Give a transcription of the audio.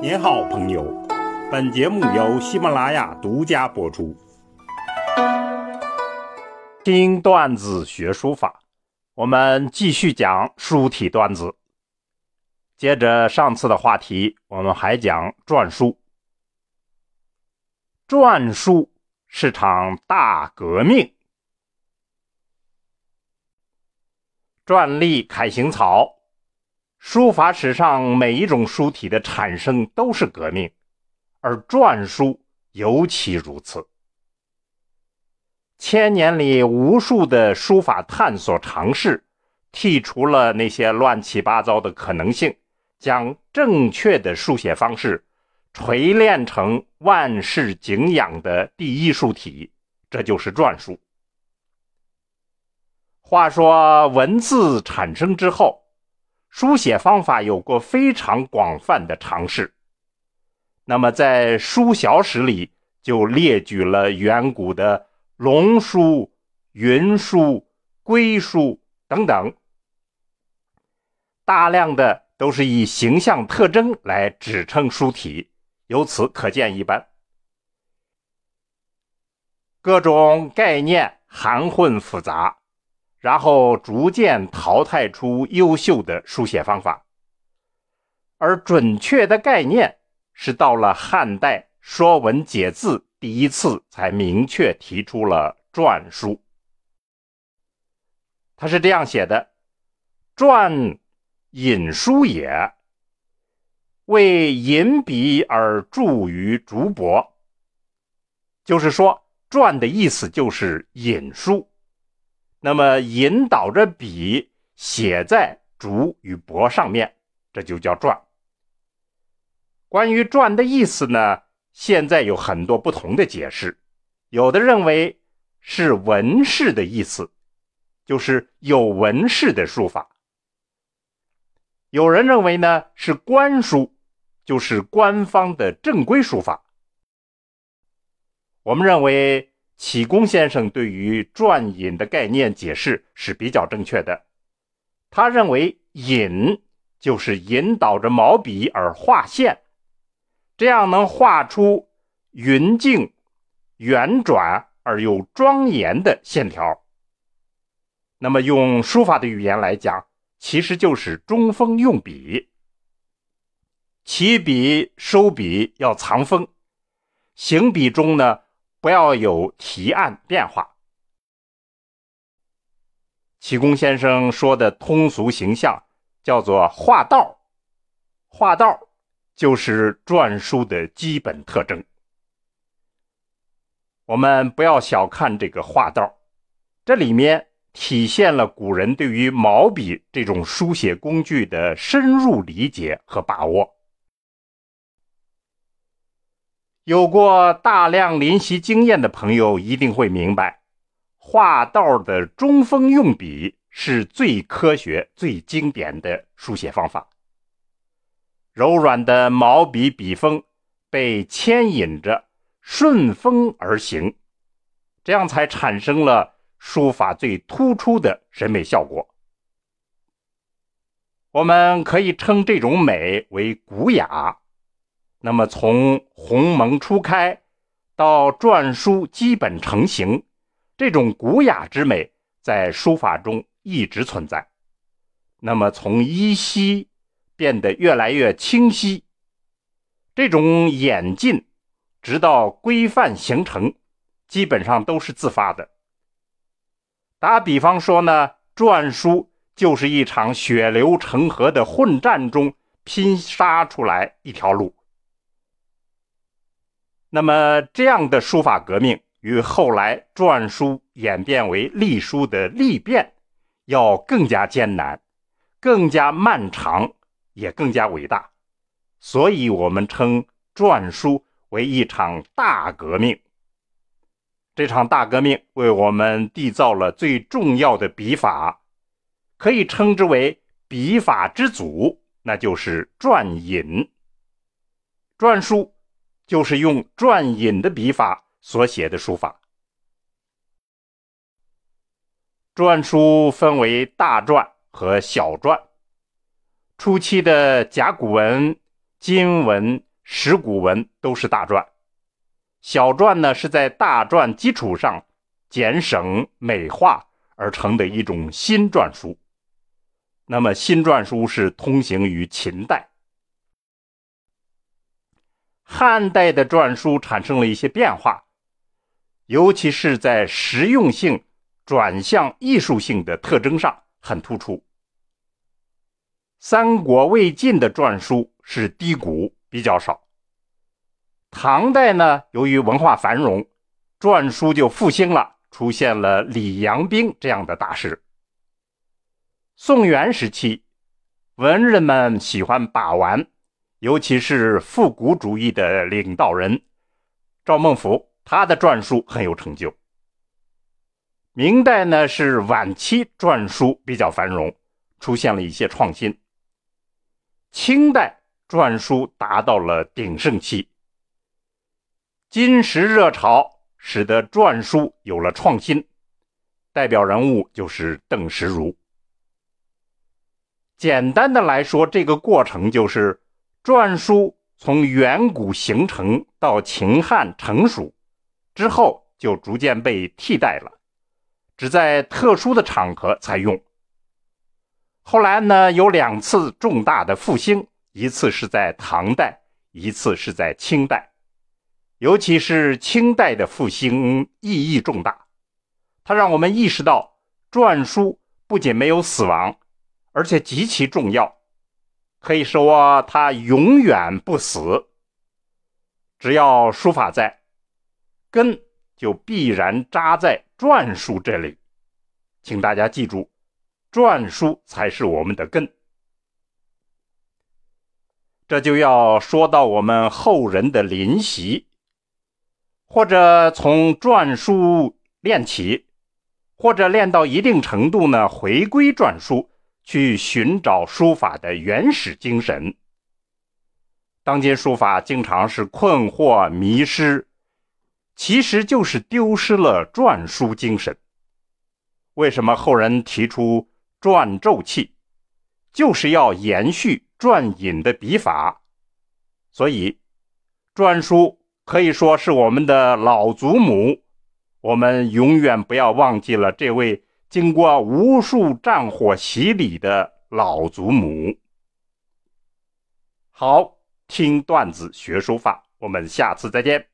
您好，朋友。本节目由喜马拉雅独家播出。听段子学书法，我们继续讲书体段子。接着上次的话题，我们还讲篆书。篆书是场大革命。篆隶楷行草。书法史上每一种书体的产生都是革命，而篆书尤其如此。千年里无数的书法探索尝试，剔除了那些乱七八糟的可能性，将正确的书写方式锤炼成万世敬仰的第一书体，这就是篆书。话说文字产生之后。书写方法有过非常广泛的尝试，那么在书小史里就列举了远古的龙书、云书、龟书等等，大量的都是以形象特征来指称书体，由此可见一斑。各种概念含混复杂。然后逐渐淘汰出优秀的书写方法，而准确的概念是到了汉代《说文解字》第一次才明确提出了篆书。他是这样写的：“篆，引书也，为引笔而著于竹帛。”就是说，篆的意思就是引书。那么引导着笔写在竹与帛上面，这就叫篆。关于篆的意思呢，现在有很多不同的解释。有的认为是文饰的意思，就是有文饰的书法；有人认为呢是官书，就是官方的正规书法。我们认为。启功先生对于篆引的概念解释是比较正确的。他认为引就是引导着毛笔而画线，这样能画出匀净、圆转而又庄严的线条。那么用书法的语言来讲，其实就是中锋用笔，起笔收笔要藏锋，行笔中呢。不要有提案变化。启功先生说的通俗形象叫做画道，画道就是篆书的基本特征。我们不要小看这个画道，这里面体现了古人对于毛笔这种书写工具的深入理解和把握。有过大量临习经验的朋友一定会明白，画道的中锋用笔是最科学、最经典的书写方法。柔软的毛笔笔锋被牵引着顺风而行，这样才产生了书法最突出的审美效果。我们可以称这种美为古雅。那么，从鸿蒙初开到篆书基本成型，这种古雅之美在书法中一直存在。那么，从依稀变得越来越清晰，这种演进直到规范形成，基本上都是自发的。打比方说呢，篆书就是一场血流成河的混战中拼杀出来一条路。那么，这样的书法革命与后来篆书演变为隶书的隶变，要更加艰难，更加漫长，也更加伟大。所以，我们称篆书为一场大革命。这场大革命为我们缔造了最重要的笔法，可以称之为笔法之祖，那就是篆引。篆书。就是用篆引的笔法所写的书法。篆书分为大篆和小篆。初期的甲骨文、金文、石鼓文都是大篆，小篆呢是在大篆基础上简省美化而成的一种新篆书。那么新篆书是通行于秦代，汉代的篆书产生了一些变化，尤其是在实用性转向艺术性的特征上很突出。三国魏晋的篆书是低谷比较少，唐代呢，由于文化繁荣，篆书就复兴了，出现了李阳冰这样的大师。宋元时期，文人们喜欢把玩，尤其是复古主义的领导人赵孟頫，他的篆书很有成就。明代呢，是晚期篆书比较繁荣，出现了一些创新。清代篆书达到了鼎盛期，金石热潮使得篆书有了创新，代表人物就是邓石如。简单的来说，这个过程就是篆书从远古形成到秦汉成熟之后，就逐渐被替代了，只在特殊的场合才用。后来呢，有两次重大的复兴，一次是在唐代，一次是在清代。尤其是清代的复兴意义重大，它让我们意识到篆书不仅没有死亡，而且极其重要。可以说，他永远不死。只要书法在，根就必然扎在篆书这里。请大家记住。篆书才是我们的根，这就要说到我们后人的临习，或者从篆书练起，或者练到一定程度呢，回归篆书，去寻找书法的原始精神。当今书法经常是困惑迷失，其实就是丢失了篆书精神。为什么后人提出？篆咒气，就是要延续篆引的笔法，所以篆书可以说是我们的老祖母。我们永远不要忘记了这位经过无数战火洗礼的老祖母。好，听段子学书法，我们下次再见。